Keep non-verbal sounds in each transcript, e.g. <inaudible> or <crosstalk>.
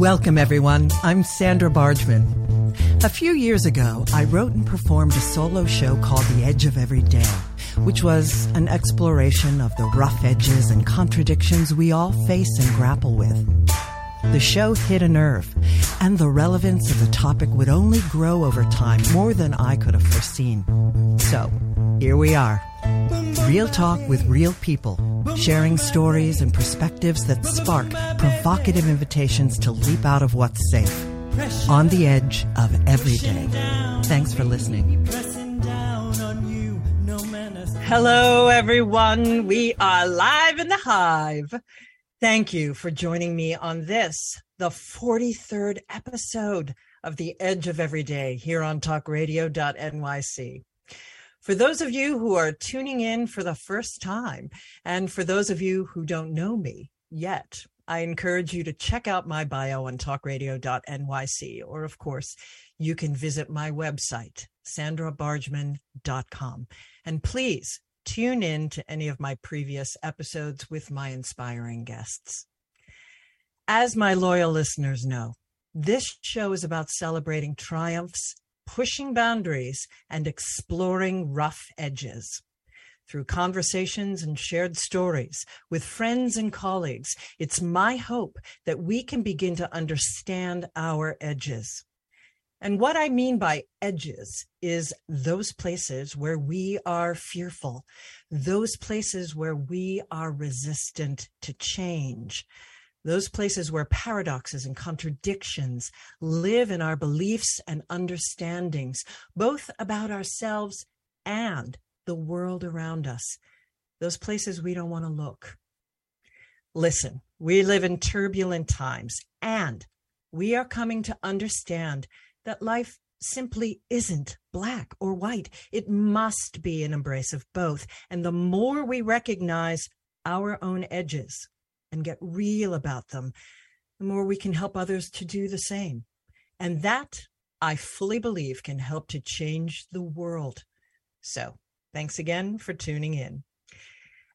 Welcome, everyone. I'm Sandra Bargman. A few years ago, I wrote and performed a solo show called The Edge of Every Day, which was an exploration of the rough edges and contradictions we all face and grapple with. The show hit a nerve, and the relevance of the topic would only grow over time more than I could have foreseen. So, here we are. Real talk with real people, sharing stories and perspectives that spark provocative invitations to leap out of what's safe. On the edge of every day. Thanks for listening. Hello, everyone. We are live in the hive. Thank you for joining me on this, the 43rd episode of The Edge of Every Day here on talkradio.nyc. For those of you who are tuning in for the first time, and for those of you who don't know me yet, I encourage you to check out my bio on talkradio.nyc, or of course, you can visit my website, sandrabargman.com. And please tune in to any of my previous episodes with my inspiring guests. As my loyal listeners know, this show is about celebrating triumphs, pushing boundaries, and exploring rough edges. Through conversations and shared stories with friends and colleagues, it's my hope that we can begin to understand our edges and what I mean by edges is those places where we are fearful, those places where we are resistant to change, those places where paradoxes and contradictions live in our beliefs and understandings, both about ourselves and the world around us, those places we don't want to look. Listen, we live in turbulent times and we are coming to understand that life simply isn't black or white. It must be an embrace of both. And the more we recognize our own edges and get real about them, the more we can help others to do the same. And that, I fully believe, can help to change the world. So, thanks again for tuning in.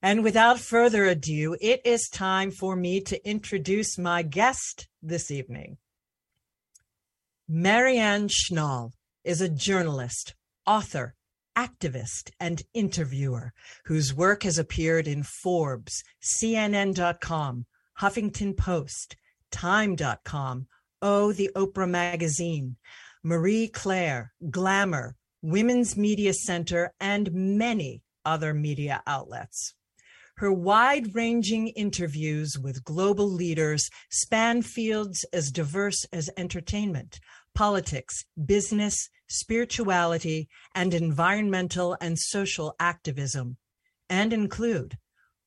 And without further ado, it is time for me to introduce my guest this evening. Marianne Schnall is a journalist, author, activist, and interviewer whose work has appeared in Forbes, CNN.com, Huffington Post, Time.com, Oh, the Oprah Magazine, Marie Claire, Glamour, Women's Media Center, and many other media outlets. Her wide ranging interviews with global leaders span fields as diverse as entertainment, politics, business, spirituality, and environmental and social activism, and include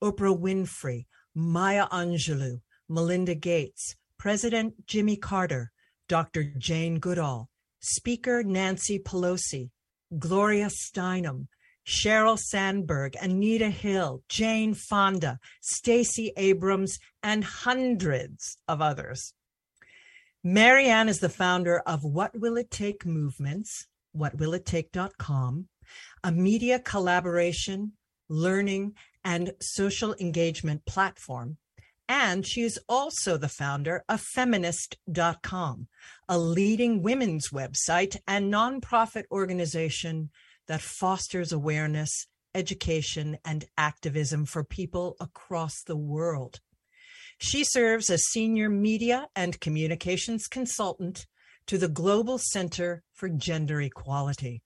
Oprah Winfrey, Maya Angelou, Melinda Gates, President Jimmy Carter, Dr. Jane Goodall, Speaker Nancy Pelosi, Gloria Steinem, Sheryl Sandberg, Anita Hill, Jane Fonda, Stacey Abrams, and hundreds of others. Marianne is the founder of What Will It Take Movements, whatwillittake.com, a media collaboration, learning, and social engagement platform. And she is also the founder of feminist.com, a leading women's website and nonprofit organization that fosters awareness, education, and activism for people across the world. She serves as senior media and communications consultant to the Global Center for Gender Equality.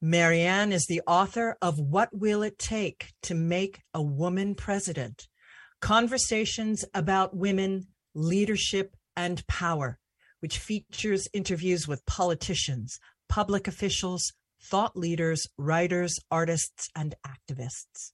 Marianne is the author of What Will It Take to Make a Woman President? Conversations about Women, Leadership, and Power, which features interviews with politicians, public officials, thought leaders, writers, artists, and activists.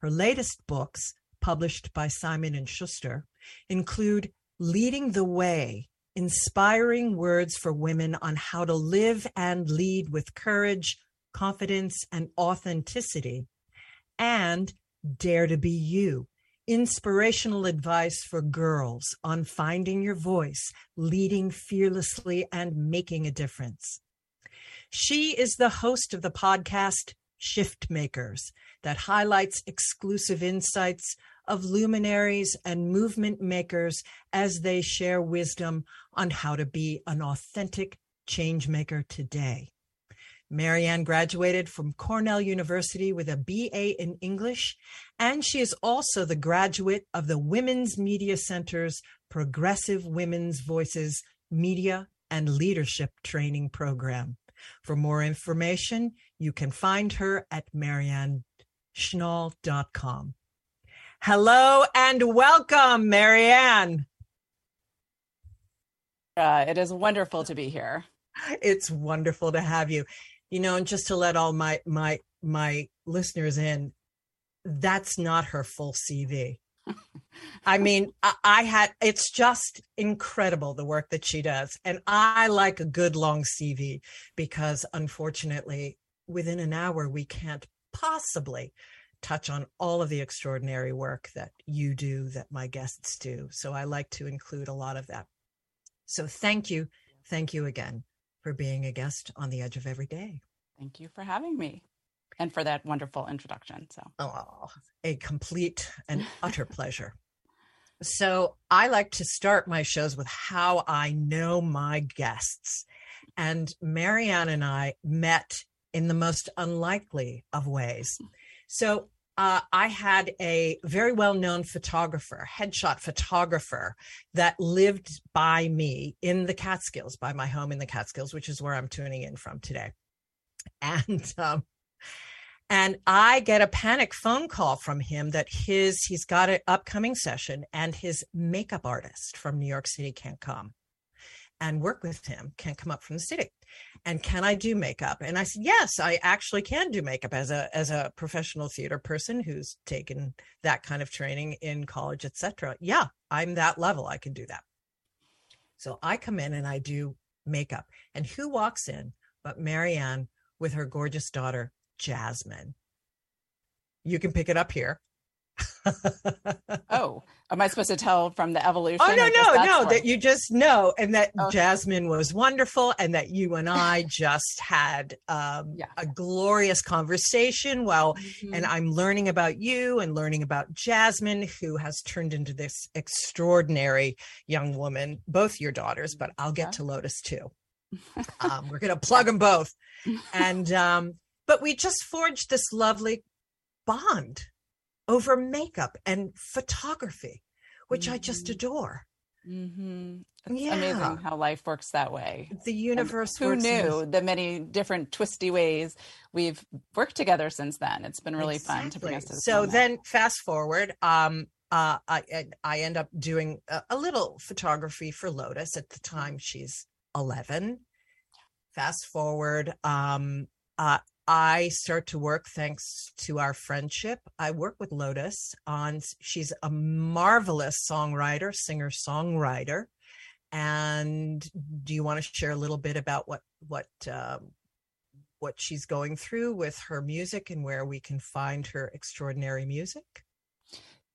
Her latest books published by Simon and Schuster, include Leading the Way, inspiring words for women on how to live and lead with courage, confidence, and authenticity, and Dare to Be You, inspirational advice for girls on finding your voice, leading fearlessly, and making a difference. She is the host of the podcast Shift Makers that highlights exclusive insights of luminaries and movement makers as they share wisdom on how to be an authentic change maker today. Marianne graduated from Cornell University with a BA in English, and she is also the graduate of the Women's Media Center's Progressive Women's Voices Media and Leadership Training Program. For more information, you can find her at marianneschnall.com. Hello and welcome, Marianne. Uh, it is wonderful to be here. It's wonderful to have you you know and just to let all my my my listeners in that's not her full cv i mean I, I, had it's just incredible the work that she does. And i like a good long cv because unfortunately within an hour we can't possibly touch on all of the extraordinary work that you do that my guests do. So i like to include a lot of that. So thank you thank you again for being a guest on the edge of every day. Thank you for having me and for that wonderful introduction. So, oh, a complete and <laughs> utter pleasure. So, I like to start my shows with how I know my guests. And Marianne and I met in the most unlikely of ways. So, uh, I had a very well known photographer, headshot photographer, that lived by me in the Catskills, by my home in the Catskills, which is where I'm tuning in from today. And, um, and I get a panic phone call from him that his he's got an upcoming session and his makeup artist from New York City can't come and work with him, can't come up from the city and can I do makeup? And I said, yes, I actually can do makeup as a as a professional theater person who's taken that kind of training in college, etc. Yeah, I'm that level. I can do that. So I come in and I do makeup. And who walks in but Marianne with her gorgeous daughter, Jasmine? You can pick it up here oh, am I supposed to tell from the evolution? Oh no, no, no! That you just know, and that oh. Jasmine was wonderful, and that you and I <laughs> just had um, yeah. a glorious conversation. Well, mm-hmm. and I'm learning about you and learning about Jasmine, who has turned into this extraordinary young woman. Both your daughters, but I'll get yeah. to Lotus too. <laughs> um, we're going to plug them both, <laughs> and um, but we just forged this lovely bond over makeup and photography, which mm-hmm. I just mm-hmm. adore. Mm-hmm. It's yeah. amazing how life works that way. The universe. who knew the many different twisty ways we've worked together since then? It's been really exactly. fun to bring us to. so moment. then, fast forward. Um, uh, I I end up doing a, a, little photography for Lotus. At the time, she's eleven. Fast forward. Um, uh, I start to work thanks to our friendship. I work with Lotus on, she's a marvelous songwriter, singer songwriter. And do you want to share a little bit about what, what, uh, what she's going through with her music and where we can find her extraordinary music?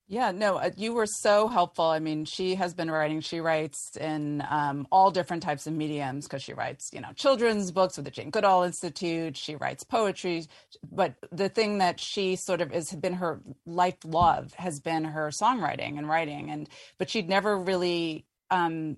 Yeah, no, uh, you were so helpful. I mean, she has been writing, she writes in um, all different types of mediums because she writes, you know, children's books with the Jane Goodall Institute. She writes poetry. But the thing that she sort of has been her life love has been her songwriting and writing. And, but she'd never really um,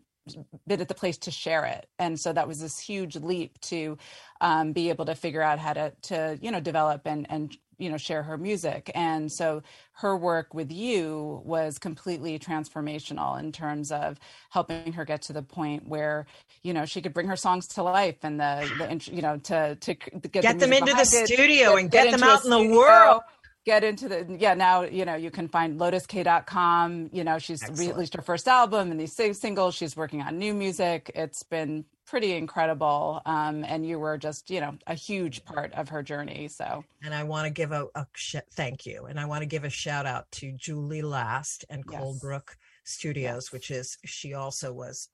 been at the place to share it and so that was this huge leap to um, be able to figure out how to to you know develop and and you know share her music. And so her work with you was completely transformational in terms of helping her get to the point where you know she could bring her songs to life and the, the you know to to get, get the them into the studio it, and get, get them out in the world get into the yeah now you know you can find lotusk.com you know she's Excellent. released her first album and these singles she's working on new music it's been pretty incredible um, and you were just you know a huge part of her journey so and i want to give a, a sh- thank you and i want to give a shout out to julie last and yes. colebrook studios yes. which is she also was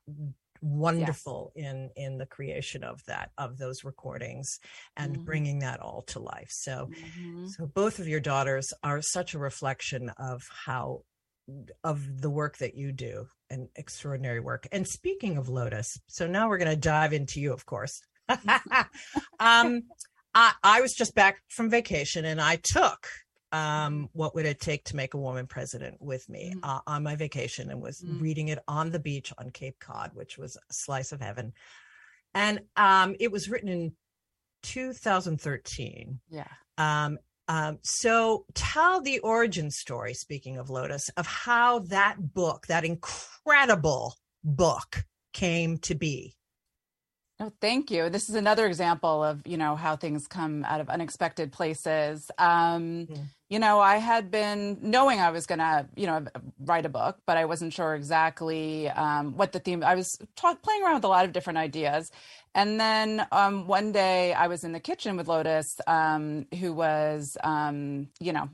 wonderful yes. in in the creation of that of those recordings and mm-hmm. bringing that all to life so mm-hmm. so both of your daughters are such a reflection of how of the work that you do and extraordinary work. And speaking of Lotus, so now we're going to dive into you, of course. <laughs> <laughs> um, I, I was just back from vacation and I took um, what would it take to make a woman president with me mm-hmm. uh, on my vacation and was mm-hmm. reading it on the beach on Cape Cod, which was a slice of heaven. And um, it was written in 2013. Yeah. Um, um, so tell the origin story, speaking of Lotus, of how that book, that incredible book, came to be. Oh, thank you. This is another example of, you know, how things come out of unexpected places. Um, mm-hmm. You know, I had been knowing I was going to, you know, write a book, but I wasn't sure exactly um, what the theme. I was playing around with a lot of different ideas, and then um, one day I was in the kitchen with Lotus, um, who was, um, you know,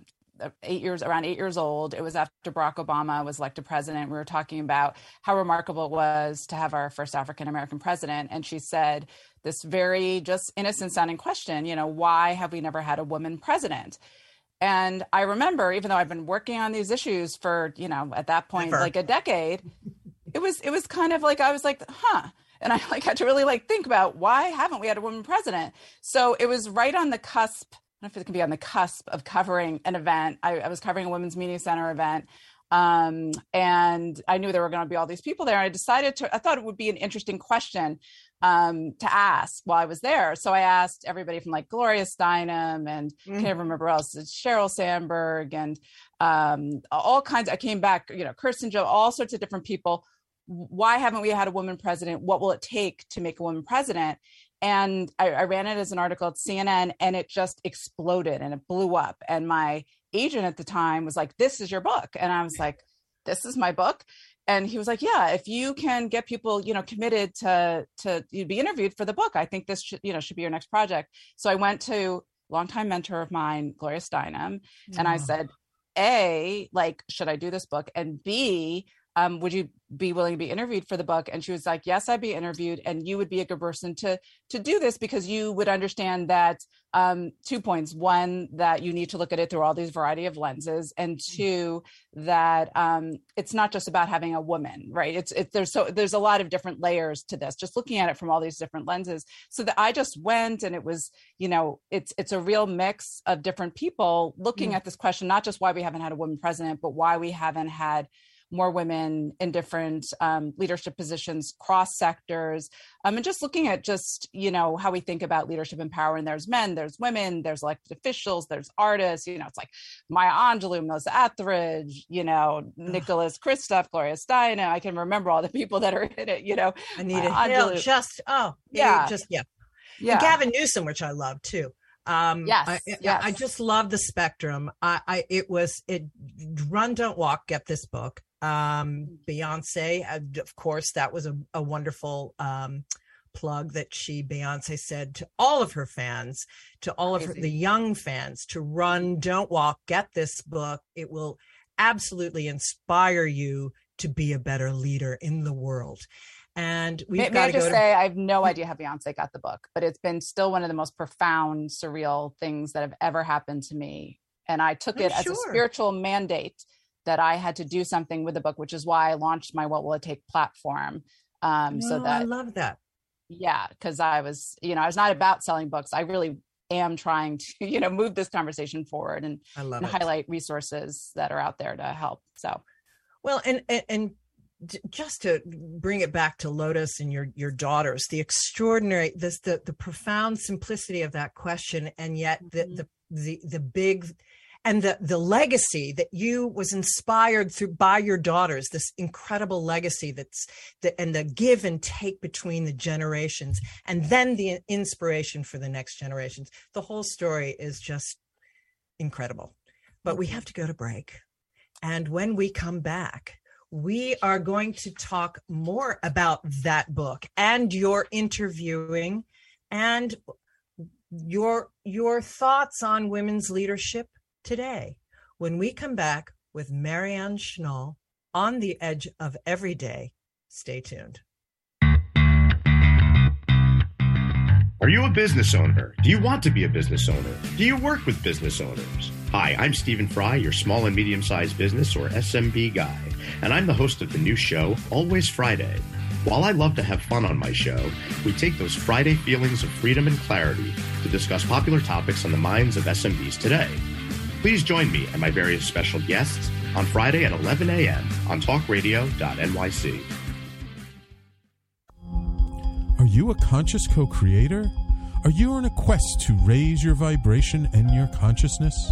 eight years around eight years old. It was after barack obama was elected president. We were talking about how remarkable it was to have our first african american president. And she said this very just innocent sounding question you know why have we never had a woman president and i remember even though i've been working on these issues for you know at that point like a decade it was it was kind of like i was like huh and i <laughs> like had to really like think about why haven't we had a woman president so it was right on the cusp I don't know if it can be on the cusp of covering an event. I, I was covering a women's media center event. Um, and I knew there were going to be all these people there. I decided to, I thought it would be an interesting question um, to ask while I was there. So I asked everybody from like Gloria Steinem and mm-hmm. can't remember else, it's Sheryl Sandberg and um, all kinds. I came back, you know, Kirsten Joe, all sorts of different people. Why haven't we had a woman president? What will it take to make a woman president? and I, I, ran it as an article at CNN and it just exploded and it blew up. And my agent at the time was like, This is your book. And I was <laughs> like, This is my book. And he was like, Yeah, if you can get people, you know, committed to to you'd be interviewed for the book, I think this should, you know, should be your next project. So I went to longtime mentor of mine, Gloria Steinem, and I said, A, like, should I do this book? And B, um, would you be willing to be interviewed for the book and she was like yes i'd be interviewed and you would be a good person to to do this because you would understand that um, two points one that you need to look at it through all these variety of lenses and mm. two that um, it's not just about having a woman right it's it, there's so there's a lot of different layers to this just looking at it from all these different lenses so that i just went and it was you know it's it's a real mix of different people looking mm-hmm. at this question not just why we haven't had a woman president but why we haven't had more women in different um, leadership positions cross sectors um, and just looking at just you know how we think about leadership and power. And there's men there's women there's elected officials there's artists you know it's like maya angelou melissa etheridge you know nicholas kristof gloria steinem. I can remember all the people that are in it you know anita hill just oh yeah. just yeah. Yeah. And gavin newsom which i love too. Um yes, I, yes. I just love the spectrum. I, I it was it run don't walk get this book um, Beyonce, uh, of course, that was a, a wonderful um, plug that she Beyonce said to all of her fans, to all of her, the young fans, to run, don't walk, get this book. It will absolutely inspire you to be a better leader in the world. And we've may, got may to I just to- say I have no idea how Beyonce got the book, but it's been still one of the most profound, surreal things that have ever happened to me. And I took I'm it sure. as a spiritual mandate that I had to do something with the book, which is why I launched my What Will It Take platform. Um, so that I love that. Yeah, because I was, you know, I was not about selling books. I really am trying to, <laughs> you know, move this conversation forward and, and highlight resources that are out there to help. So, well, and and, and just to bring it back to Lotus and your your daughters, the extraordinary, this the the profound simplicity of that question, and yet the mm-hmm. the the the big and the the legacy that you was inspired through by your daughters this incredible legacy that's the and the give and take between the generations and then the inspiration for the next generations. The whole story is just incredible. But we have to go to break. And when we come back we are going to talk more about that book and your interviewing and your your thoughts on women's leadership today when we come back with Marianne Schnall on the edge of every day. Stay tuned. Are you a business owner? Do you want to be a business owner? Do you work with business owners? Hi, I'm Stephen Fry, your small and medium sized business or SMB guy, and I'm the host of the new show, Always Friday. While I love to have fun on my show, we take those Friday feelings of freedom and clarity to discuss popular topics on the minds of SMBs today. Please join me and my various special guests on Friday at 11 a.m. on talkradio.nyc. Are you a conscious co creator? Are you on a quest to raise your vibration and your consciousness?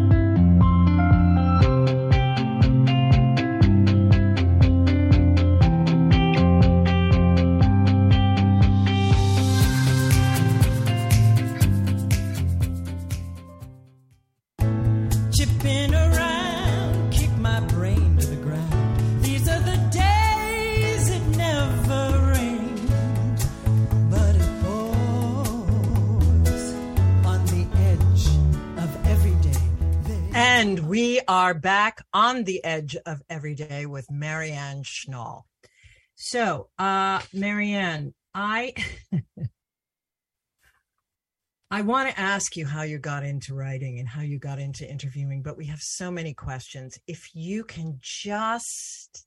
Are back on the edge of every day with Marianne Schnall. So, uh, Marianne, I <laughs> I want to ask you how you got into writing and how you got into interviewing, but we have so many questions. If you can just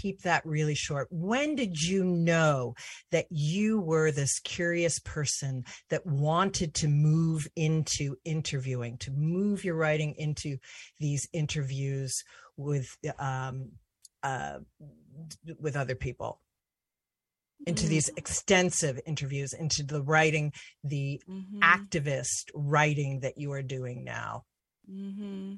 keep that really short. When did you know that you were this curious person that wanted to move into interviewing, to move your writing into these interviews with um, uh, with other people? into these extensive interviews into the writing the Mhm. activist writing that you are doing now hmm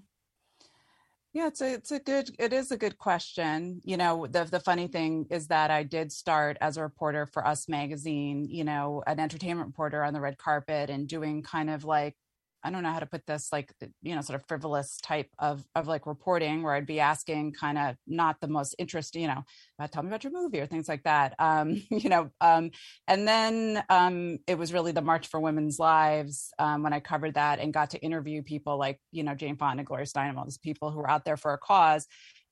Yeah, it's a it's a good it is a good question. You know, the the funny mm-hmm. thing is that I did start as a reporter for Us magazine, you know, an entertainment reporter on the red carpet and doing kind of like I don't know how to put this like you know sort of frivolous type of of like reporting where I'd be asking kind of not the most interesting, you know, about tell me about your movie or things like that. Um, <laughs> you know, um and then um, it was really the March for Women's Lives um, when I covered that and got to interview people like, you know, Jane Fonda, Gloria Steinem, all these people who were out there for a cause.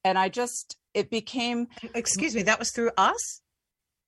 And I just, it became, excuse me that was through us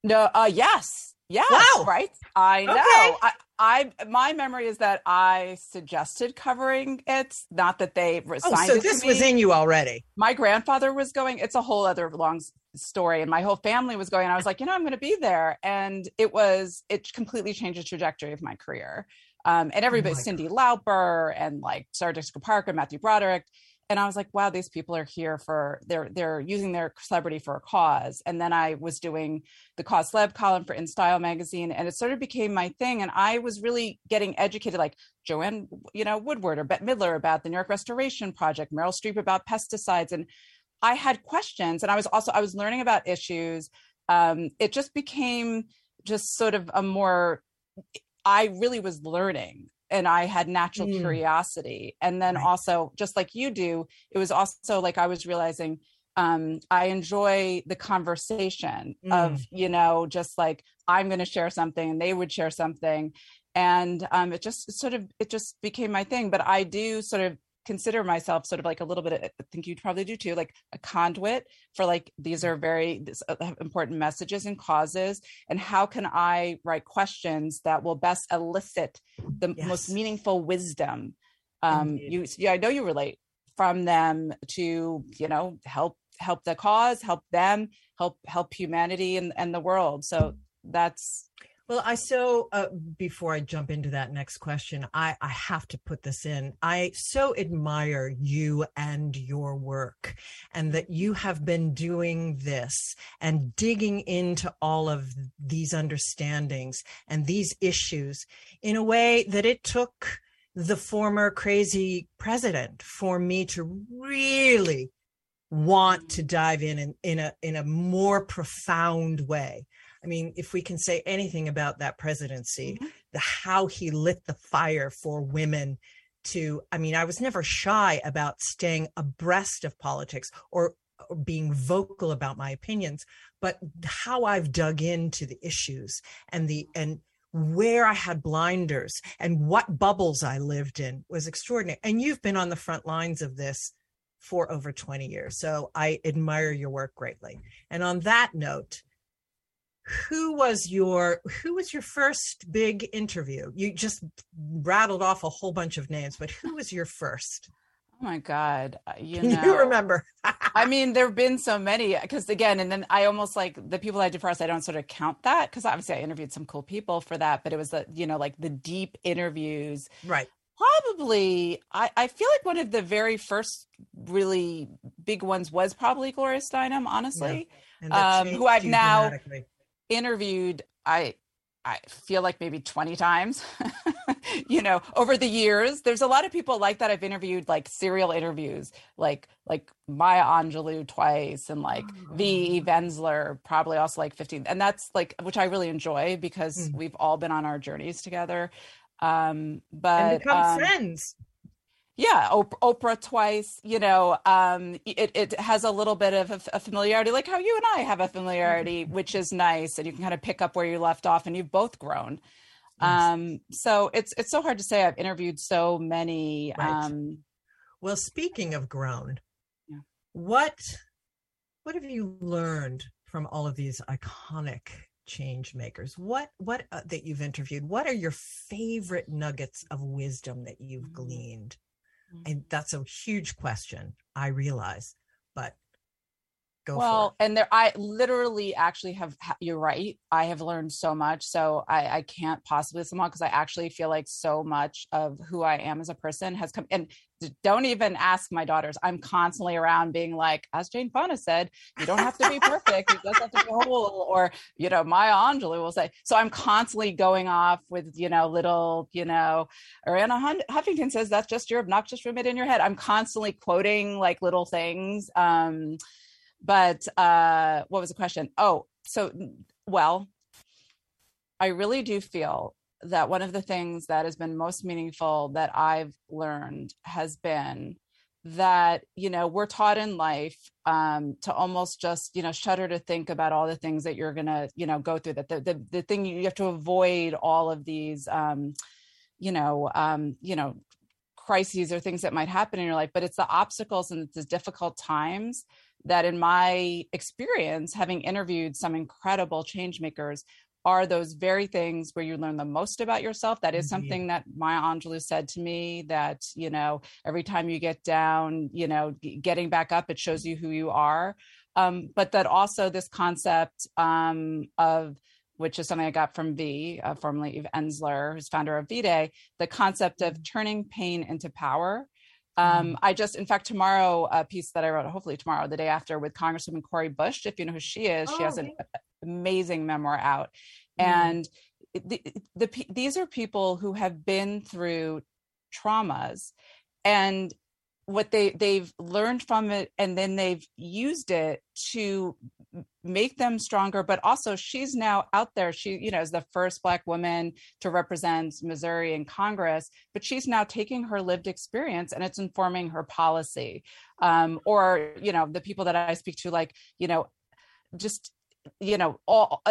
no, uh, yes, yes, Wow. right. I know. Okay. I, I, my memory is that I suggested covering it, not that they resigned. oh so this was in you already. My grandfather was going it's a whole other long story and my whole family was going i was like you know i'm going to be there and it was it completely changed the trajectory of my career. Um, and everybody my cyndi lauper and like sarah jessica parker matthew broderick and i was like wow these people are here for they're they're using their celebrity for a cause and then i was doing the cause celeb column for in style magazine and it sort of became my thing and i was really getting educated like joanne you know woodward or bette midler about the new york restoration project meryl streep about pesticides and I had questions and I was also I was learning about issues. Um, it just became just sort of a more I really was learning and I had natural Mm. curiosity. And then Right. also just like you do, it was also like I was realizing um, I enjoy the conversation of, you know, just like I'm going to share something and they would share something. And um, it just sort of, it just became my thing. But I do sort of consider myself sort of like a little bit, I think you'd probably do too, like a conduit for like, these are very this, uh, important messages and causes. And how can I write questions that will best elicit the Yes. most meaningful wisdom? Um, Indeed. you, yeah, I know you relate from them to, you know, help help the cause help them help help humanity and, and the world so that's Well, I so uh, before I jump into that next question, I I have to put this in. I so admire you and your work, and that you have been doing this and digging into all of these understandings and these issues in a way that it took the former crazy president for me to really want to dive in in, in a in a more profound way I mean, if we can say anything about that presidency, mm-hmm. the how he lit the fire for women to, I mean, I was never shy about staying abreast of politics or, or being vocal about my opinions, but how I've dug into the issues and the, and where I had blinders and what bubbles I lived in was extraordinary. And you've been on the front lines of this for over 20 years. So I admire your work greatly. And on that note, who was your who was your first big interview? You just rattled off a whole bunch of names but who was your first? Oh my god uh, you <laughs> know you remember. I mean there have been so many because again and then i almost like the people i did first i don't sort of count that because obviously i interviewed some cool people for that but it was the you know like the deep interviews. Right. Probably I, I feel like one of the very first really big ones was probably gloria steinem honestly yeah. um, who i've now interviewed i i feel like maybe 20 times <laughs> you know over the years there's a lot of people like that i've interviewed like serial interviews like like maya angelou twice and like oh. v ensler probably also like 15 and that's like which i really enjoy because mm. we've all been on our journeys together um but and become um, friends yeah oprah twice you know um it, it has a little bit of a, familiarity like how you and i have a familiarity mm-hmm. which is nice and you can kind of pick up where you left off and you've both grown yes. um so it's it's so hard to say i've interviewed so many right. um well speaking of grown yeah. what what have you learned from all of these iconic change makers what what uh, that you've interviewed what are your favorite nuggets of wisdom that you've mm-hmm. gleaned and that's a huge question i realize but go well and there i literally actually have you're right i have learned so much so i i can't possibly sum up because i actually feel like so much of who i am as a person has come and don't even ask my daughters i'm constantly around being like as jane fonda said you don't have to be perfect you just have to be whole or you know maya angelou will say so i'm constantly going off with you know little you know arianna huffington says that's just your obnoxious roommate in your head. I'm constantly quoting like little things um but uh, what was the question? Oh, so well, I really do feel that one of the things that has been most meaningful that I've learned has been that you know we're taught in life um to almost just you know shudder to think about all the things that you're gonna you know go through that the the, the thing you have to avoid all of these um you know um you know crises or things that might happen in your life but it's the obstacles and it's the difficult times that in my experience having interviewed some incredible change makers are those very things where you learn the most about yourself that is mm-hmm. something that maya angelou said to me that you know every time you get down you know getting back up it shows you who you are um, but that also this concept um, of which is something I got from V, uh, formerly Eve Ensler, who's founder of V Day, the concept of mm-hmm. turning pain into power. Um, mm. I just, in fact, tomorrow, a piece that I wrote, hopefully tomorrow, the day after, with Congresswoman Cori Bush. If you know who she is, oh, she has an amazing memoir out. Mm. And the, the, these are people who have been through traumas and what they they've learned from it and then they've used it to make them stronger but also she's now out there. She you know is the first black woman to represent missouri in congress but she's now taking her lived experience and it's informing her policy. Um, or you know the people that i speak to like you know just you know all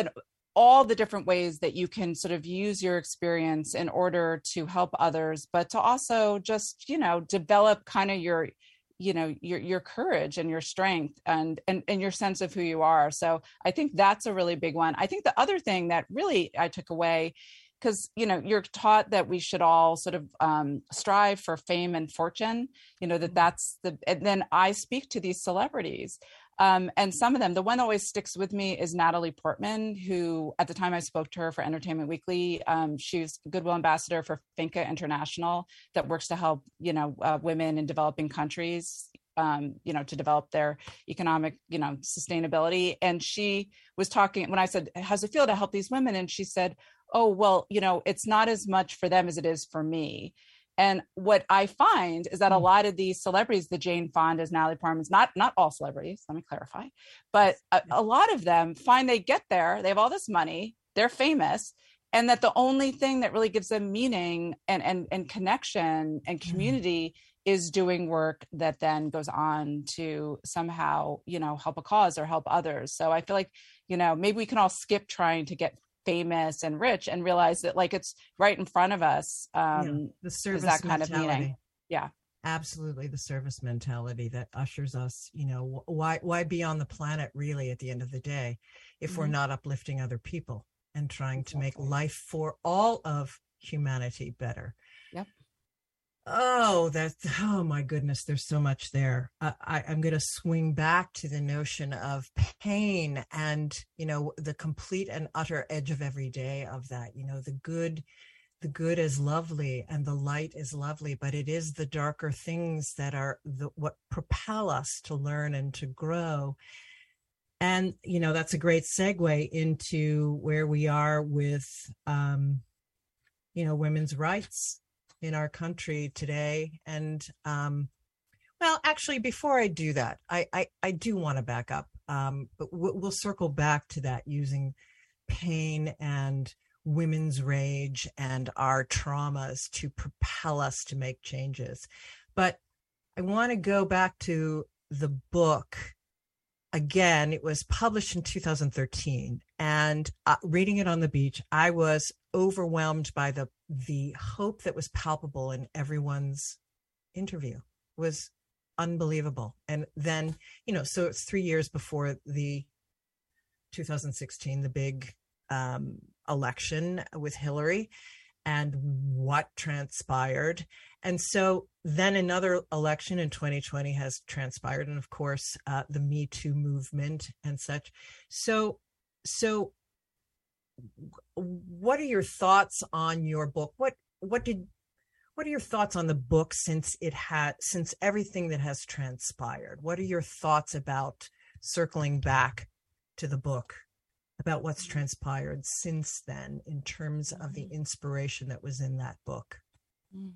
all the different ways that you can sort of use your experience in order to help others but to also just you know develop kind of your you know your your courage and your strength and and and your sense of who you are. So i think that's a really big one. I think the other thing that really i took away because you know you're taught that we should all sort of um, strive for fame and fortune you know that mm-hmm. that's the and then i speak to these celebrities Um, and some of them, the one that always sticks with me is Natalie Portman, who at the time I spoke to her for Entertainment Weekly, um, she's Goodwill Ambassador for Finca International that works to help, you know, uh, women in developing countries, um, you know, to develop their economic, you know, sustainability. And she was talking when I said, "How's it feel to help these women?" And she said, "Oh, well, you know, it's not as much for them as it is for me." And what I find is that a Mm. lot of these celebrities, the Jane Fondas, Natalie Portman's, not not all celebrities, let me clarify, but a, a lot of them find they get there, they have all this money, they're famous, and that the only thing that really gives them meaning and and and connection and Mhm. community is doing work that then goes on to somehow you know help a cause or help others. So I feel like you know maybe we can all skip trying to get famous and rich and realize that like it's right in front of us Yeah, um the service that kind of meaning. mentality. Yeah. absolutely the service mentality that ushers us you know why why be on the planet really at the end of the day if we're Mhm. not uplifting other people and trying to make life for all of humanity better Yep. Oh that's oh my goodness there's so much there. I, i'm going to swing back to the notion of pain and you know the complete and utter edge of every day of that. You know the good the good is lovely and the light is lovely but it is the darker things that are the what propel us to learn and to grow. And you know that's a great segue into where we are with um you know women's rights in our country today and um well actually before i do that i i, I do want to back up um but we'll, we'll circle back to that using pain and women's rage and our traumas to propel us to make changes. But i want to go back to the book. Again it was published in 2013 and uh, reading it on the beach i was overwhelmed by the the hope that was palpable in everyone's interview was unbelievable. And then you know so it's 3 years before the 2016 the big um election with Hillary and what transpired. And so then another election in 2020 has transpired and of course uh, the me too movement and such. So so what are your thoughts on your book? What what did what are your thoughts on the book since it had since everything that has transpired? What are your thoughts about circling back to the book about what's transpired since then in terms of the inspiration that was in that book? Mhm.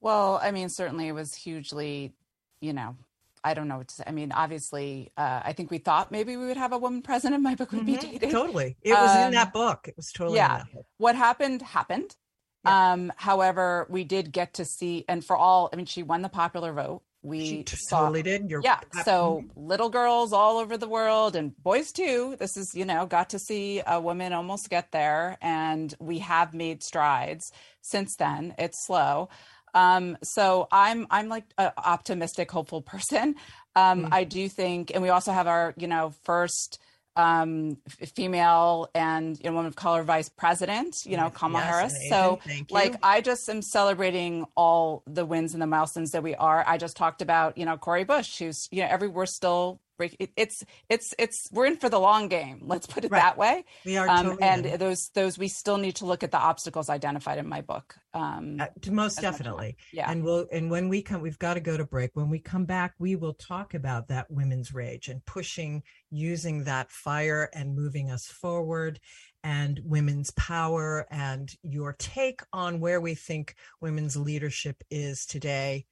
Well, I mean, certainly it was hugely, you know, I don't know what to say. I mean, obviously, uh, I think we thought maybe we would have a woman president. In <laughs> my book would be Mhm. dated. totally it was in Um, that book it was totally yeah. in that book. What happened happened. Yeah. Um, however, we did get to see, and for all, I mean, she won the popular vote. We she t- saw, totally did you're yeah. ab- So little girls all over the world and boys too. This is, you know, got to see a woman almost get there, and we have made strides since then. It's slow. Um, so I'm I'm like an optimistic, hopeful person. Um, Mm. I do think, and we also have our, you know, first um f- female and you know, woman of color vice president, you know, Kamala yes, Harris. So like. I just am celebrating all the wins and the milestones that we are. I just talked about, you know, Cori Bush, who's, you know, every we're still break it, it's it's it's we're in for the long game. Let's put it Right. that way. we are Um, totally and in. those those we still need to look at the obstacles identified in my book. Um, Uh, most definitely yeah. and we'll and when we come we've got to go to break when we come back we will talk about that women's rage and pushing using that fire and moving us forward and women's power and your take on where we think women's leadership is today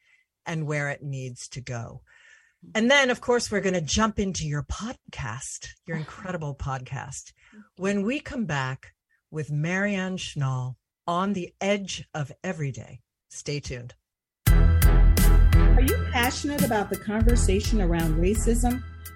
and where it needs to go and then of course we're going to jump into your podcast your incredible podcast. When we come back with marianne schnall on the edge of everyday stay tuned. Are you passionate about the conversation around racism?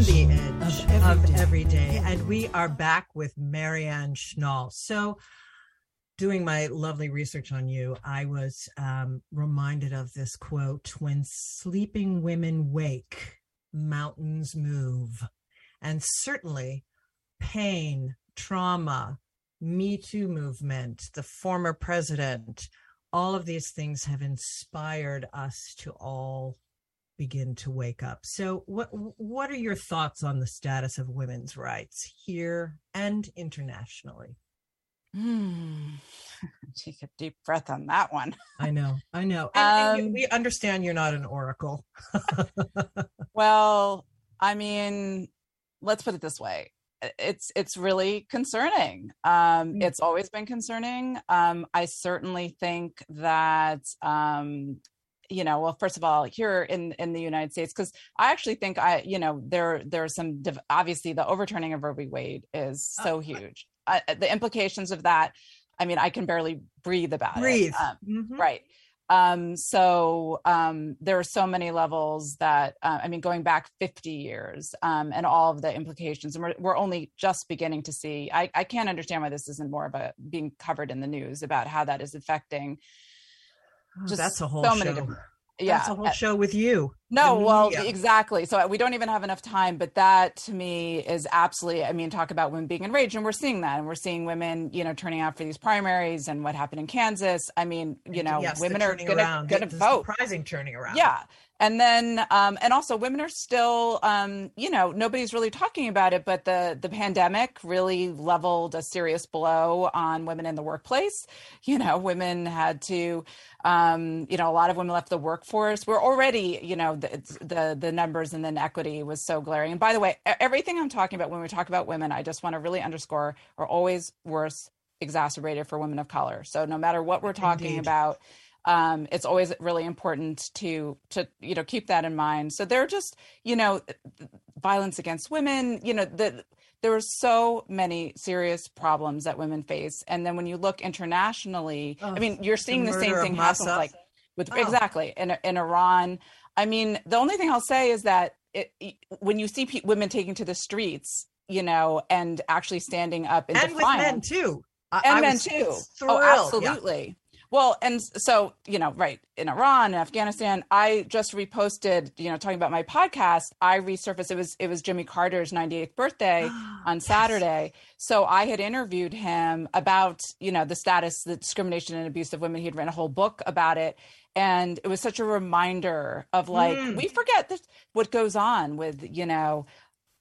On the edge of of every day. every day. And we are back with Marianne Schnall. So, doing my lovely research on you, I was um, reminded of this quote When sleeping women wake, mountains move. And certainly, pain, trauma, Me Too movement, the former president, all of these things have inspired us to all begin to wake up. So what what are your thoughts on the status of women's rights here and internationally? Hmm. <laughs> Take a deep breath on that one. I know. I know. <laughs> And, and Um, we understand you're not an oracle. <laughs> Well, I mean, let's put it this way. It's it's really concerning. Um, Mm. it's always been concerning. Um, I certainly think that um, you know, well, first of all, here in in the United States, because I actually think I, you know, there there are some div- obviously the overturning of Roe v. Wade is so Oh, huge. Uh, the implications of that. I mean, I can barely breathe about Breathe. it. Um, Mhm. right um so um there are so many levels that uh, i mean going back 50 years um and all of the implications and we're, we're only just beginning to see I, I can't understand why this isn't more of a being covered in the news about how that is affecting Oh, just that's a whole so show. many different yeah That's a whole uh, show with you. no, well, exactly. So we don't even have enough time, but that to me is absolutely, I mean, talk about women being enraged, and we're seeing that, and we're seeing women, you know, turning out for these primaries and what happened in Kansas. I mean, you know, Yes, women are gonna, around, gonna vote. Surprising turning around. Yeah. And then, um, and also women are still, um, you know, nobody's really talking about it, but the, the pandemic really leveled a serious blow on women in the workplace. You know, women had to, um, you know, a lot of women left the workforce. We're already, you know, the, the, the numbers and the inequity was so glaring. And by the way, everything I'm talking about when we talk about women, I just want to really underscore are always worse exacerbated for women of color. So no matter what we're talking Indeed. about, um, it's always really important to to you know keep that in mind. So there are just you know violence against women. You know the there are so many serious problems that women face, and then when you look internationally, Oh, I mean, you're seeing the, same thing happen like with Oh. exactly in in Iran. I mean, the only thing I'll say is that it, when you see pe- women taking to the streets, you know, and actually standing up in and with men too. I- and I men too. thrilled. Oh, absolutely. Well, and so you know, right in Iran and Afghanistan, I just reposted, you know, talking about my podcast. I resurfaced. It was it was Jimmy Carter's 98th birthday <gasps> on Saturday. So I had interviewed him about you know the status, the discrimination and abuse of women. He had written a whole book about it, and it was such a reminder of like Mm. we forget this, what goes on with you know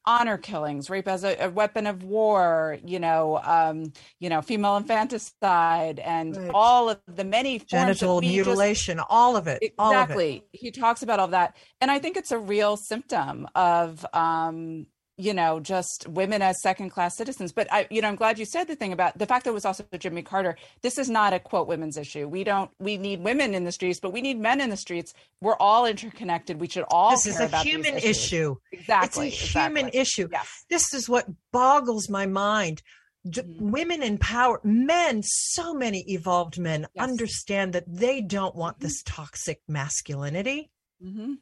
honor killings, rape as a, a weapon of war, you know, um, you know, female infanticide, and Right. all of the many Genital we just- mutilation, all of it. All of it. exactly. He talks about all that, and I think it's a real symptom of, um, you know, just women as second class citizens. But I, you know, I'm glad you said the thing about the fact that it was also Jimmy Carter. This is not a quote women's issue. We don't. We need women in the streets, but we need men in the streets. We're all interconnected. We should all. This is a human issue. Exactly. It's a human issue. Yes. This is what boggles my mind. d- Mhm. women in power, men, so many evolved men Yes. understand that they don't want Mhm. this toxic masculinity. hmm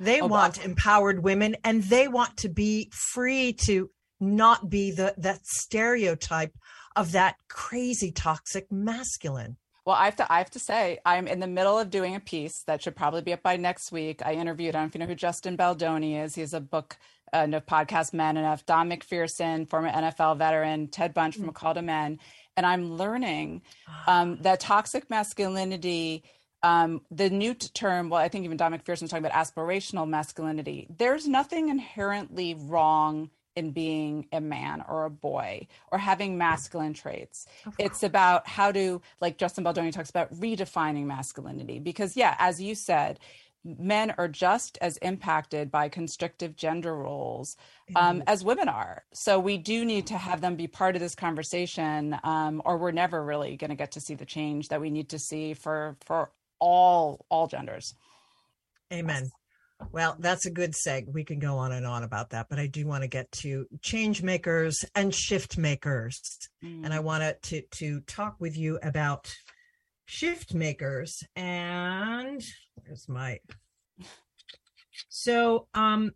They Oh, want empowered women and they want to be free to not be the that stereotype of that crazy toxic masculine. Well, I have to I have to say I'm in the middle of doing a piece that should probably be up by next week. I interviewed I don't know if you know who Justin Baldoni is. He's a book uh, no podcast Man Enough, Don McPherson, former NFL veteran, Ted Bunch from A Call to Men, and I'm learning um, that toxic masculinity. Um, the new term, well, I think even Don McPherson was talking about aspirational masculinity. There's nothing inherently wrong in being a man or a boy or having masculine traits. It's about how to, like Justin Baldoni talks about, redefining masculinity. Because, yeah, as you said, men are just as impacted by constrictive gender roles um, as women are. So we do need to have them be part of this conversation, um, or we're never really going to get to see the change that we need to see for for all all genders. Amen. Well, that's a good seg. We can go on and on about that, but I do want to get to change makers and shift makers. And I want to, to to talk with you about shift makers and where's my <laughs> so um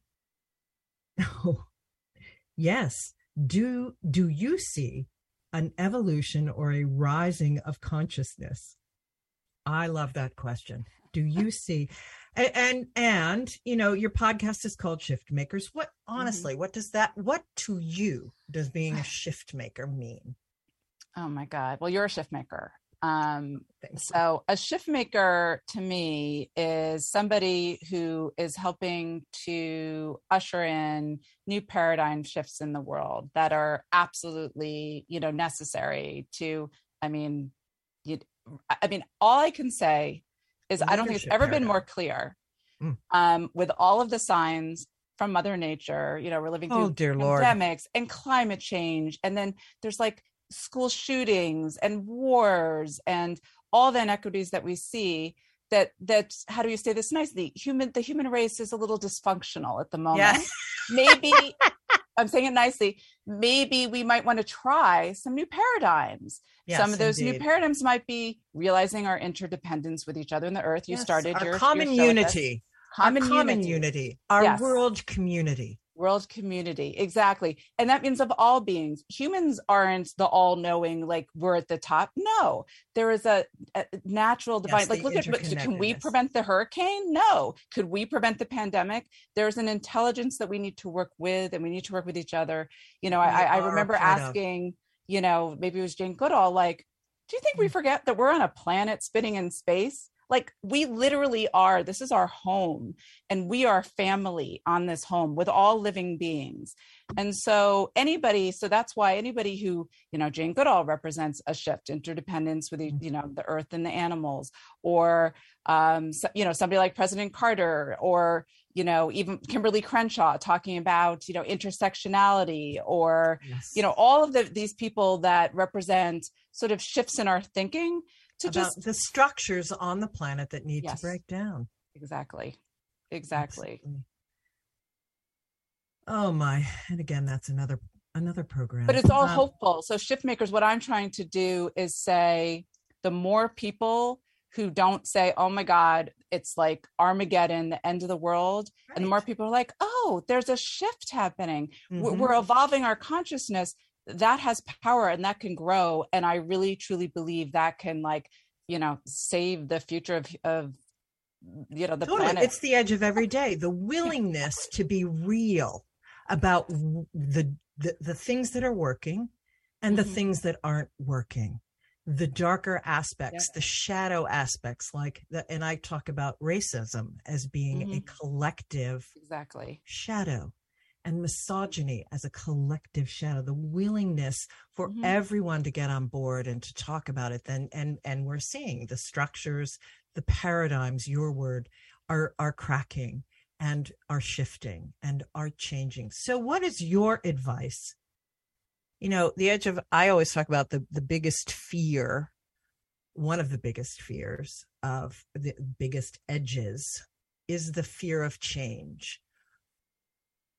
oh, <laughs> yes do do you see an evolution or a rising of consciousness i love that question. Do you <laughs> see and and, and you know your podcast is called shift makers. What honestly what does that what to you does being a <laughs> shift maker mean? Oh my God. Well, you're a shift maker. Um, so a shift maker to me is somebody who is helping to usher in new paradigm shifts in the world that are absolutely, you know, necessary to, I mean, I mean, all I can say is I don't think it's ever been more clear Mm. um, with all of the signs from Mother Nature. You know, we're living through oh lord pandemics and climate change and then there's like school shootings and wars and all the inequities that we see that that how do you say this nicely human the human race is a little dysfunctional at the moment Yes. <laughs> maybe i'm saying it nicely maybe we might want to try some new paradigms some of those new paradigms might be realizing our interdependence with each other in the earth you Yes, started our your common your show with this. unity common, our common unity unity, our Yes. world community. World community. Exactly. And that means of all beings humans aren't the all-knowing like we're at the top. No. There is a, a natural divine Yes, like look at can we prevent the hurricane? No. Could we prevent the pandemic? There's an intelligence that we need to work with and we need to work with each other. You know i, I remember part of. asking you know maybe it was jane goodall like do you think Mm. we forget that we're on a planet spinning in space like we literally are this is our home and we are family on this home with all living beings and so anybody so that's why anybody who you know jane goodall represents a shift interdependence with the, you know the earth and the animals or um so, you know somebody like president carter or you know even kimberly crenshaw talking about you know intersectionality or Yes. you know all of the, these people that represent sort of shifts in our thinking to about just the structures on the planet that need Yes. to break down. exactly exactly. Oh my! And again, that's another another program. but it's all Um, hopeful so shift makers what i'm trying to do is say the more people who don't say oh my god it's like armageddon the end of the world and the more people are like oh there's a shift happening Mhm. we're evolving our consciousness that has power and that can grow and i really truly believe that can like you know save the future of of you know the totally. planet It's the edge of every day. The willingness to be real about the the, the things that are working and the Mhm. things that aren't working. The darker aspects, Yeah. the shadow aspects, like the, and I talk about racism as being a Mhm. collective exactly shadow and misogyny as a collective shadow the willingness for Mhm. everyone to get on board and to talk about it. Then and and we're seeing the structures the paradigms your word are are cracking and are shifting and are changing. So what is your advice? You know the edge of i always talk about the the biggest fear one of the biggest fears of the biggest edges is the fear of change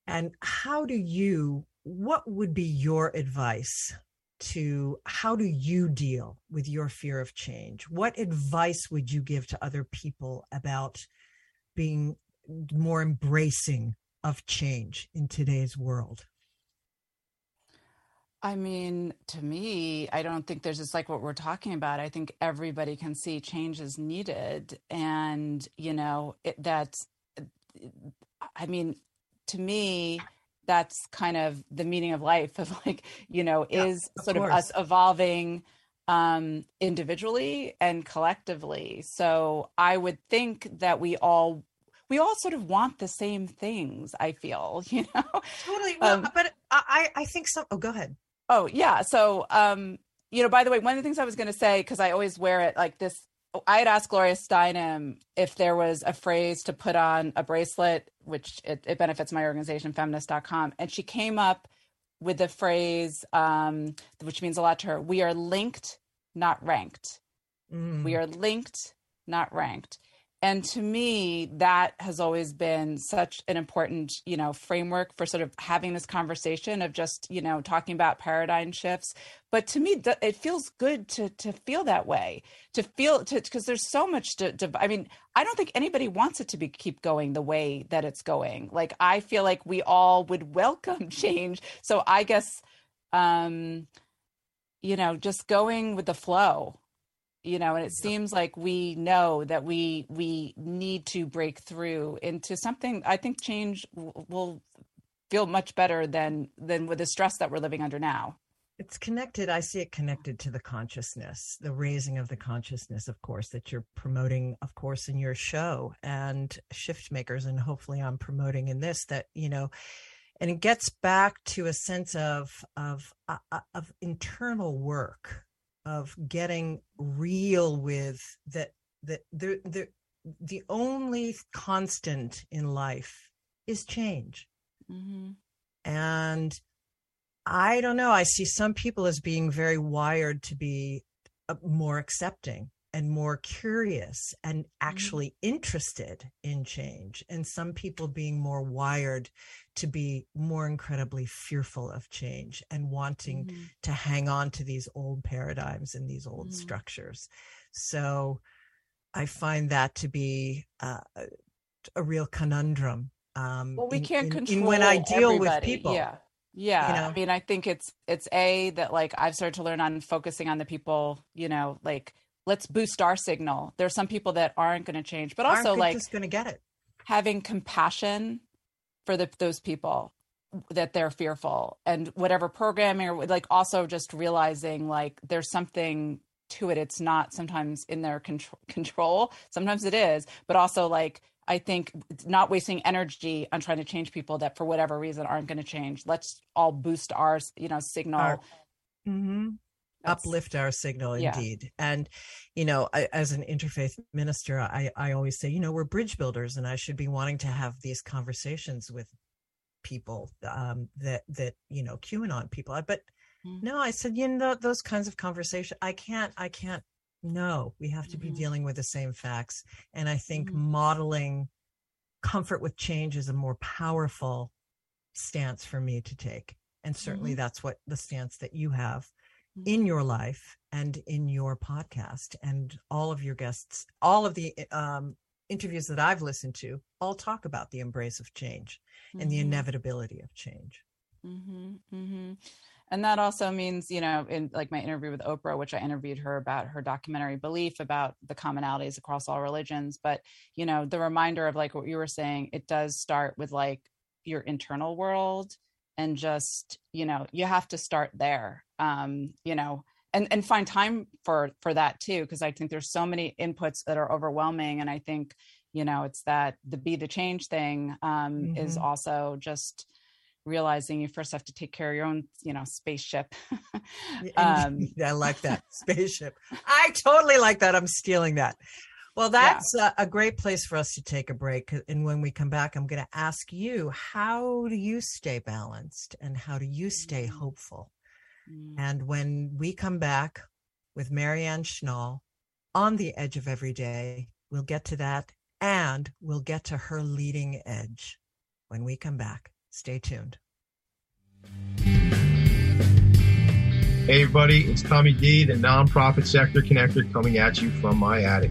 and how do you what would be your advice to how do you deal with your fear of change? What advice would you give to other people about being more embracing of change in today's world? I mean, to me, I don't think there's just like what we're talking about. I think everybody can see change is needed. And, you know, it, that, I mean, to me, that's kind of the meaning of life of <laughs> like, you know, Yeah, is of sort of us evolving um, individually and collectively. So I would think that we all, we all sort of want the same things, I feel, <laughs> you know? Totally. Well, Um, but I, I think so. Oh, go ahead. Oh yeah. So um, you know, by the way, one of the things I was gonna say, because I always wear it like this, I had asked Gloria Steinem if there was a phrase to put on a bracelet, which it, it benefits my organization, feminist.com. And she came up with the phrase, um, which means a lot to her. We are linked, not ranked. Mm. We are linked, not ranked. And to me, that has always been such an important, you know, framework for sort of having this conversation of just, you know, talking about paradigm shifts. But to me, it feels good to to feel that way, to feel to because there's so much to, to. I mean, I don't think anybody wants it to be keep going the way that it's going. Like I feel like we all would <laughs> welcome change. So I guess, um, you know, just going with the flow you know and it seems like we know that we we need to break through into something i think change w- will feel much better than than with the stress that we're living under now It's connected. I see it connected to the consciousness, the raising of the consciousness, of course, that you're promoting, of course, in your show and shift makers. And hopefully I'm promoting in this that, you know, and it gets back to a sense of, of, uh, uh, of internal work, of getting real with that, that the, the, the only constant in life is change. mm-hmm. And I don't know. I see some people as being very wired to be uh, more accepting and more curious and actually interested in change. And some people being more wired to be more incredibly fearful of change and wanting Mm-hmm. to hang on to these old paradigms and these old Mhm. structures. So I find that to be uh, a real conundrum. Um, well we in- can't in- in control when I deal with everybody. people. yeah yeah you know? i mean i think it's it's a that like i've started to learn on focusing on the people you know like let's boost our signal. There's some people that aren't going to change but Aren't also like just going to get it. having compassion for the, those people that they're fearful and whatever programming or like also just realizing like there's something to it. It's not sometimes in their control, control. Sometimes it is but also like i think not wasting energy on trying to change people that for whatever reason aren't going to change. Let's all boost our you know signal. Our- Mm-hmm. That's- uplift our signal Yeah. indeed and you know I, as an interfaith minister i i always say you know we're bridge builders and i should be wanting to have these conversations with people um that that you know qanon people but Mhm. no i said you know those kinds of conversation i can't i can't no we have to be Mhm. dealing with the same facts and i think Mhm. modeling comfort with change is a more powerful stance for me to take and certainly that's what the stance that you have in your life and in your podcast and all of your guests all of the um, interviews that i've listened to all talk about the embrace of change and the Mhm. inevitability of change hmm hmm And that also means, you know, in like my interview with Oprah, which I interviewed her about her documentary belief about the commonalities across all religions. But, you know, the reminder of like what you were saying, it does start with like your internal world and just, you know, you have to start there. Um, you know, and and find time for for that too because i think there's so many inputs that are overwhelming and i think you know it's that the be the change thing um is Mhm. also just realizing you first have to take care of your own you know spaceship <laughs> um <laughs> i like that <laughs> spaceship i totally like that i'm stealing that well that's a, a great place for us to take a break and when we come back i'm going to ask you how do you stay balanced and how do you stay Mm. hopeful mm, And when we come back with Marianne Schnall on the edge of every day, we'll get to that and we'll get to her leading edge when we come back. Stay tuned. Hey, everybody, it's Tommy D, the nonprofit sector connector, coming at you from my attic.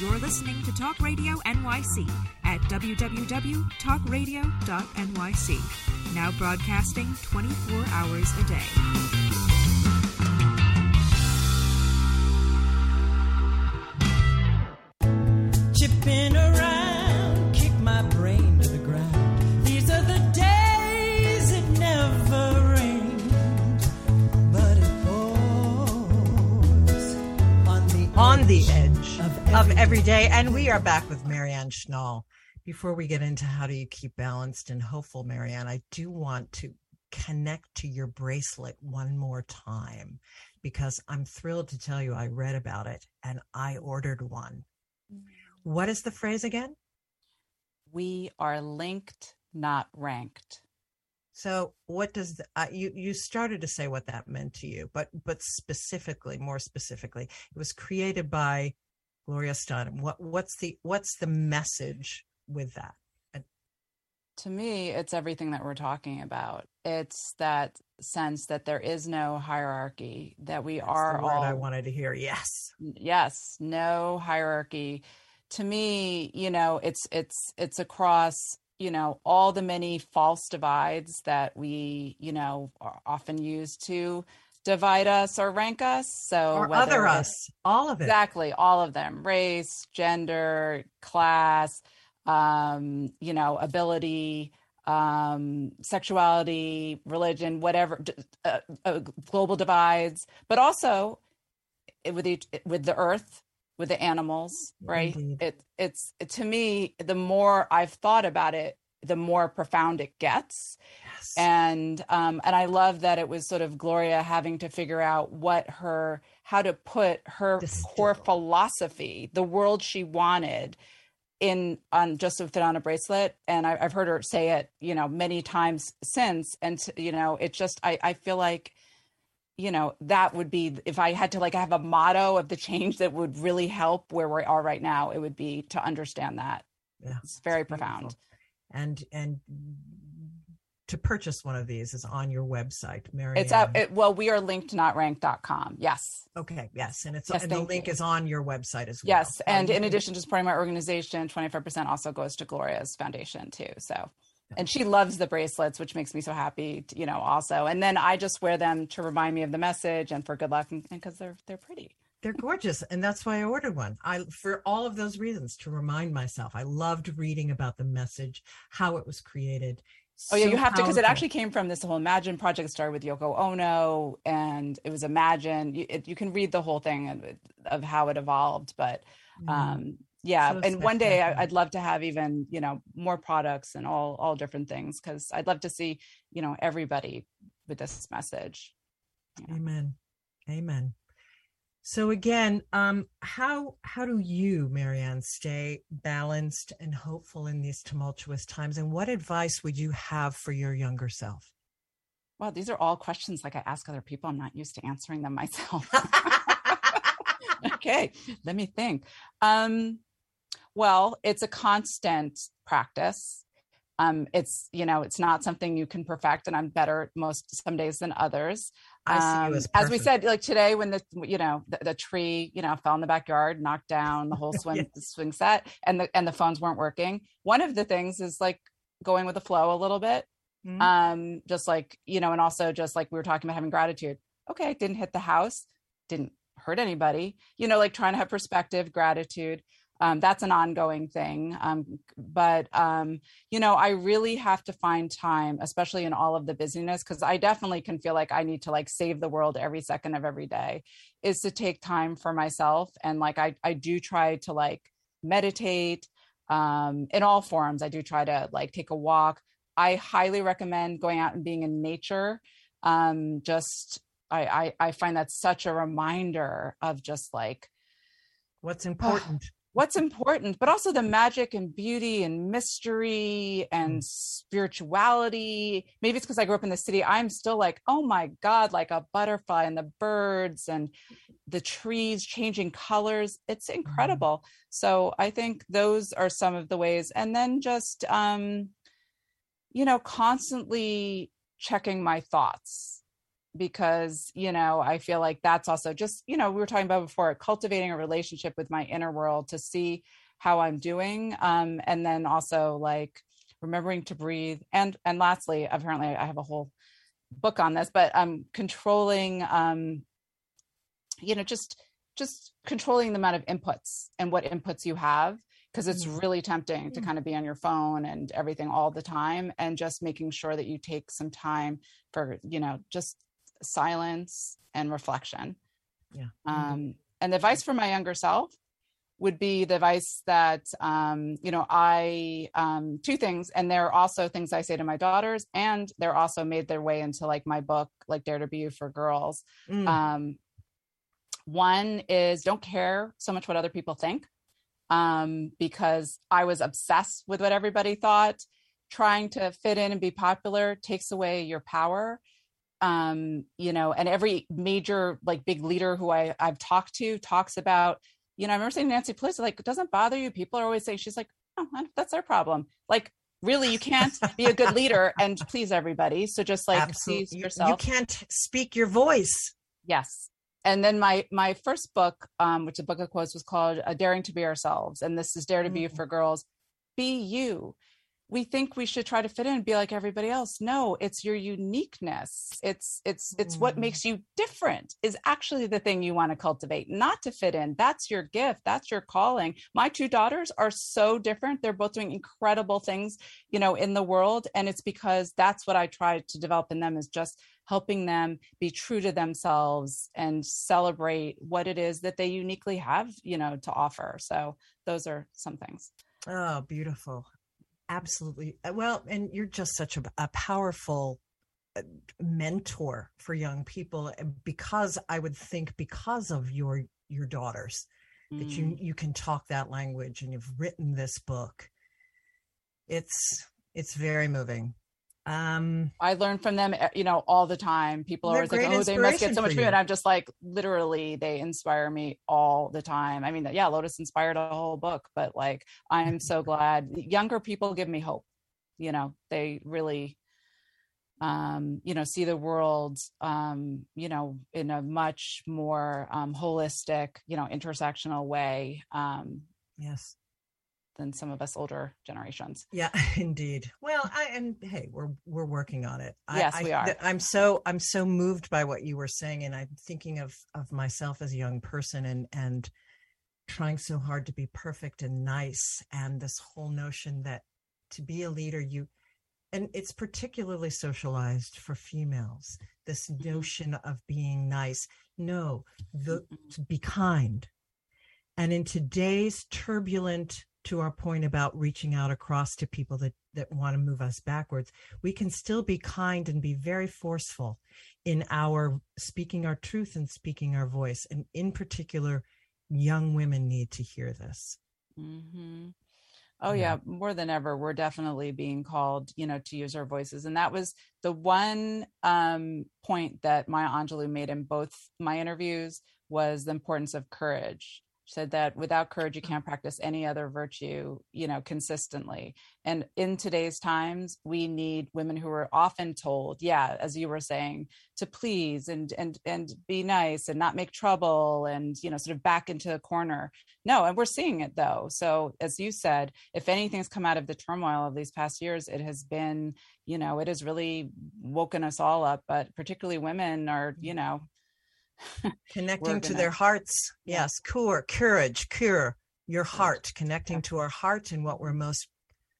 You're listening to Talk Radio NYC at www.talkradio.nyc. Now broadcasting 24 hours a day. Chipping around, kick my brain to the ground. These are the days it never rains, but it pours on the on the edge of every day. And we are back with Marianne Schnall. Before we get into how do you keep balanced and hopeful, Marianne, I do want to connect to your bracelet one more time because I'm thrilled to tell you I read about it and I ordered one. What is the phrase again? We are linked, not ranked. So, what does the, uh, you you started to say what that meant to you, but but specifically, more specifically, it was created by Gloria Steinem. What what's the what's the message with that? to me, it's everything that we're talking about. It's that sense that there is no hierarchy, that we That's are all I wanted to hear. Yes. yes no hierarchy to me you know it's it's it's across you know all the many false divides that we you know are often use to divide us or rank us so Or whether other us, all of it. exactly all of them race gender class um you know ability um sexuality religion whatever uh, uh, global divides but also with each with the earth with the animals right Indeed. it it's to me the more i've thought about it the more profound it gets. Yes. and um and i love that it was sort of gloria having to figure out what her how to put her core philosophy the world she wanted in on just to fit on a bracelet. And I, i've heard her say it you know many times since. And you know it just i i feel like you know that would be if i had to like have a motto of the change that would really help where we are right now it would be to understand that. Yeah, it's very beautiful. profound And and to purchase one of these is on your website, Mary. it's at it, well we are linked not ranked.com yes okay, yes, and it's Yes, and the link you. is on your website as well. yes and Um, in addition to supporting my organization 25% also goes to gloria's foundation too so and she loves the bracelets which makes me so happy to, you know also and then i just wear them to remind me of the message and for good luck and because they're they're pretty they're gorgeous, and that's why I ordered one. I for all of those reasons to remind myself. I loved reading about the message, how it was created. Oh yeah, So you have to because it actually came from this whole Imagine project started with Yoko Ono, and it was Imagine. You, it, you can read the whole thing of, of how it evolved, but um, yeah. So and one day I. I'd love to have even you know more products and all all different things because I'd love to see you know everybody with this message. Amen. Amen. So again, um, how how do you, Marianne, stay balanced and hopeful in these tumultuous times? And what advice would you have for your younger self? Wow, these are all questions like I ask other people. I'm not used to answering them <laughs> myself. <laughs> okay, let me think. Um, well, it's a constant practice. um, it's you know it's not something you can perfect and i'm better most some days than others I see you Um, as as we said like today when the you know the, the tree you know fell in the backyard knocked down the whole <laughs> swing the swing set and the and the phones weren't working one of the things is like going with the flow a little bit Mhm. um just like you know and also just like we were talking about having gratitude. Okay didn't hit the house didn't hurt anybody you know like trying to have perspective gratitude um, that's an ongoing thing um, but um, you know i really have to find time especially in all of the busyness because i definitely can feel like i need to like save the world every second of every day is to take time for myself and like i, I do try to like meditate um, in all forms. I do try to like take a walk. I highly recommend going out and being in nature um, just I, I i find that such a reminder of just like what's important what's important but also the magic and beauty and mystery Mm. and spirituality. Maybe it's because i grew up in the city i'm still like oh my god like a butterfly and the birds and the trees changing colors. It's Mm. incredible. So i think those are some of the ways. And then just um you know constantly checking my thoughts because you know i feel like that's also just you know we were talking about before cultivating a relationship with my inner world to see how i'm doing um and then also like remembering to breathe and and lastly apparently i have a whole book on this but um controlling um you know just just controlling the amount of inputs and what inputs you have because it's Mm. really tempting to kind of be on your phone and everything all the time and just making sure that you take some time for you know just silence and reflection. Yeah. Um, and the advice for my younger self would be the advice that um, you know i um, two things and they're also things i say to my daughters and they're also made their way into like my book like dare to be you for girls. Mm. um, one is don't care so much what other people think um, because i was obsessed with what everybody thought. Trying to fit in and be popular takes away your power um you know and every major like big leader who i i've talked to talks about you know i remember saying nancy pelosi like it doesn't bother you. People are always saying she's like oh that's their problem. Like really you can't be a good leader <laughs> and please everybody. So just like please you- yourself. you can't speak your voice. Yes. And then my my first book um which is a book of quotes was called uh, daring to be ourselves. And this is dare to be Mm. for girls. Be you we think we should try to fit in and be like everybody else. No it's your uniqueness. It's it's it's what Mm. makes you different is actually the thing you want to cultivate not to fit in. That's your gift. That's your calling. My two daughters are so different. They're both doing incredible things you know in the world and it's because that's what i try to develop in them is just helping them be true to themselves and celebrate what it is that they uniquely have you know to offer. So those are some things. Oh, beautiful. Absolutely. Uh, Well, and you're just such a, a powerful uh, mentor for young people uh, because I would think because of your your daughters that you Mm. you can talk that language and you've written this book. It's it's very moving. Um I learn from them, eh, you know, all the time. People are always like, "Oh, they must get so much for from you," you. and I'm just like, literally, they inspire me all the time. I mean, yeah, Lotus inspired a whole book, but like, I'm so <laughs> glad younger people give me hope. You know, they really, um, you know, see the world, um, you know, in a much more um, holistic, you know, intersectional way. Um, yes. Than some of us older generations. Yeah, <laughs> indeed. Well, I and hey, we're we're working on it. I- Yes, I, we are. th- I'm so I'm so moved by what you were saying, and I'm thinking of of myself as a young person, and and trying so hard to be perfect and nice, and this whole notion that to be a leader, you and it's particularly socialized for females. This mm-hmm. notion of being nice. No, the to be kind. And in today's turbulent, to our point about reaching out across to people that, that want to move us backwards, we can still be kind and be very forceful in our speaking our truth and speaking our voice. And in particular, young women need to hear this. Mm-hmm. Oh yeah, more than ever, we're definitely being called, you know, to use our voices, and that was the one um, point that Maya Angelou made in both my interviews was the importance of courage. Said that without courage you mm-hmm. can't practice any other virtue you know consistently. And in today's times we need women who are often told yeah as you were saying to please and and and be nice and not make trouble and you know sort of back into a corner. No and we're seeing it though. So as you said if anything's come out of the turmoil of these past years it has been you know it has really woken us all up but particularly women are you mm-hmm. know connecting to their hearts. Yes cure courage cure your heart connecting to our heart and what we're most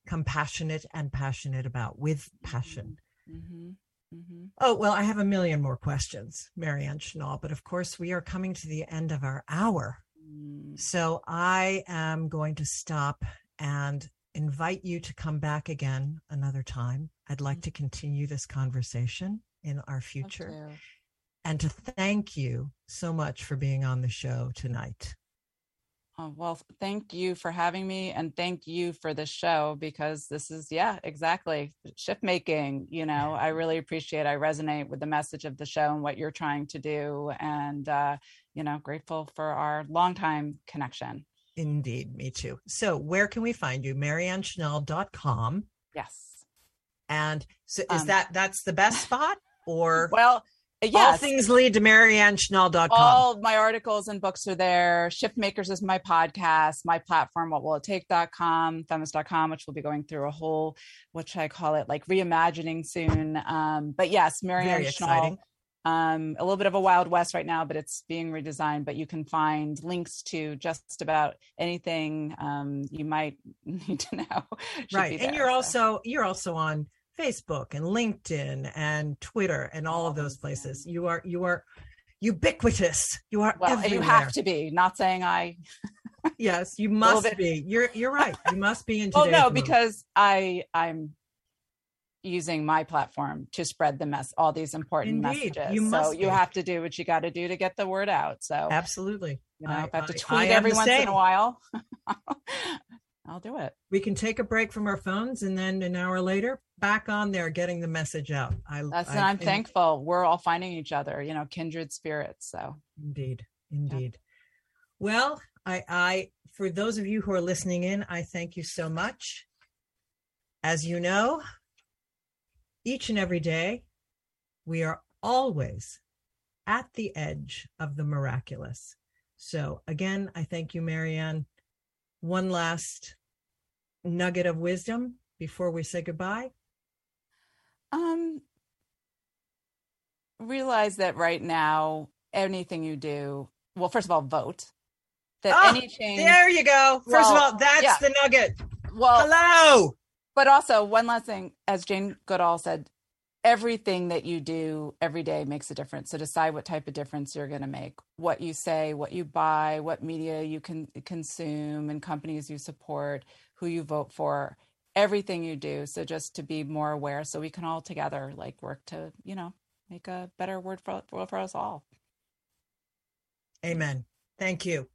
compassionate and passionate about with passion. Mm-hmm. Mm-hmm. oh well i have a million more questions marianne Schnall, but of course we are coming to the end of our hour. Mm. so i am going to stop and invite you to come back again another time. I'd like to continue this conversation in our future and to thank you so much for being on the show tonight. Oh, well, thank you for having me and thank you for the show because this is, yeah, exactly shift making. You know, I <laughs> really appreciate, I resonate with the message of the show and what you're trying to do. And, uh, you know, grateful for our longtime connection. Indeed, me too. So, where can we find you? MarianneSchnall.com. Yes. And so, is Um, that that's the best <laughs> spot, or well, all yes. things lead to MarianneSchnall.com? All my articles and books are there. Shift Makers is my podcast, my platform, what will it take.com, feminist.com, which we'll be going through a whole, what should I call it, like reimagining soon. Um, but yes, Marianne. Schnall, um, a little bit of a wild west right now, but it's being redesigned. But you can find links to just about anything um, you might <laughs> need to know. right, and you're so. also you're also on Facebook and LinkedIn and Twitter and all of those places. Mm-hmm. You are you are ubiquitous. You are well, everywhere. you have to be. Not saying I <laughs> Yes, you <laughs> must be. You're you're right. You must be in <laughs> Oh today's no, because I I'm using my platform to spread the mess all these important Indeed, messages. you so must you be. have to do what you got to do to get the word out. So absolutely. you know, I- I have to tweet I every once in a while, I'll do it. we can take a break from our phones and then an hour later back on there getting the message out. I That's I, and I'm in- thankful. We're all finding each other, you know, kindred spirits. So Indeed, indeed. Well, I, I, for those of you who are listening in, I thank you so much. As you know, each and every day, we are always at the edge of the miraculous. So again, I thank you, Marianne. One last nugget of wisdom before we say goodbye. um realize that right now anything you do, well first of all vote. That Ah, any change There you go. First Well, of all, that's yeah. the nugget. Well, hello. But also, one last thing, as Jane Goodall said, everything that you do every day makes a difference. So decide what type of difference you're going to make. What you say, what you buy, what media you can consume, and companies you support, who you vote for, everything you do. So just to be more aware, so we can all together like work to, you know, make a better word for world for us all. Amen. Thank you.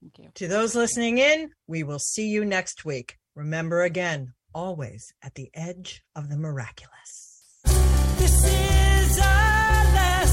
Thank you. To those listening in, we will see you next week. Remember again, always at the edge of the miraculous.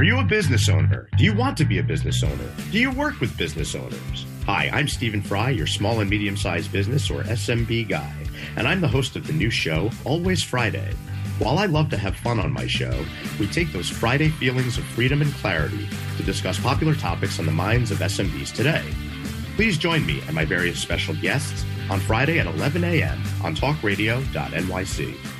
Are you a business owner? Do you want to be a business owner? Do you work with business owners? Hi, I'm Stephen Fry, your small and medium sized business or SMB guy, and I'm the host of the new show, Always Friday. While I love to have fun on my show, we take those Friday feelings of freedom and clarity to discuss popular topics on the minds of SMBs today. Please join me and my various special guests on Friday at 11 a.m. on talkradio.nyc.